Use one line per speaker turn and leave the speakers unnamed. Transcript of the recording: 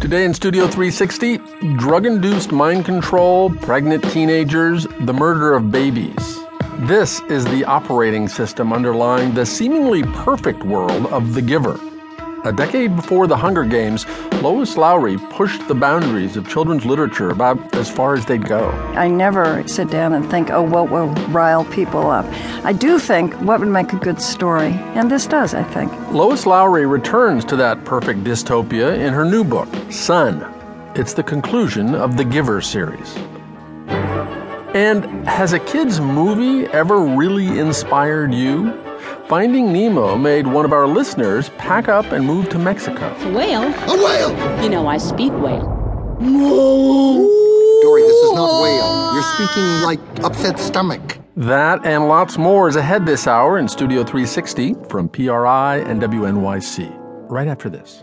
Today in Studio 360, drug induced mind control, pregnant teenagers, the murder of babies. This is the operating system underlying the seemingly perfect world of The Giver. A decade before the Hunger Games, Lois Lowry pushed the boundaries of children's literature about as far as they'd go.
I never sit down and think, oh, what will rile people up? I do think, what would make a good story? And this does, I think.
Lois Lowry returns to that perfect dystopia in her new book, Son. It's the conclusion of the Giver series. And has a kid's movie ever really inspired you? Finding Nemo made one of our listeners pack up and move to Mexico.
A whale?
A whale!
You know, I speak whale.
Dory, this is not whale. You're speaking like upset stomach.
That and lots more is ahead this hour in Studio 360 from PRI and WNYC. Right after this.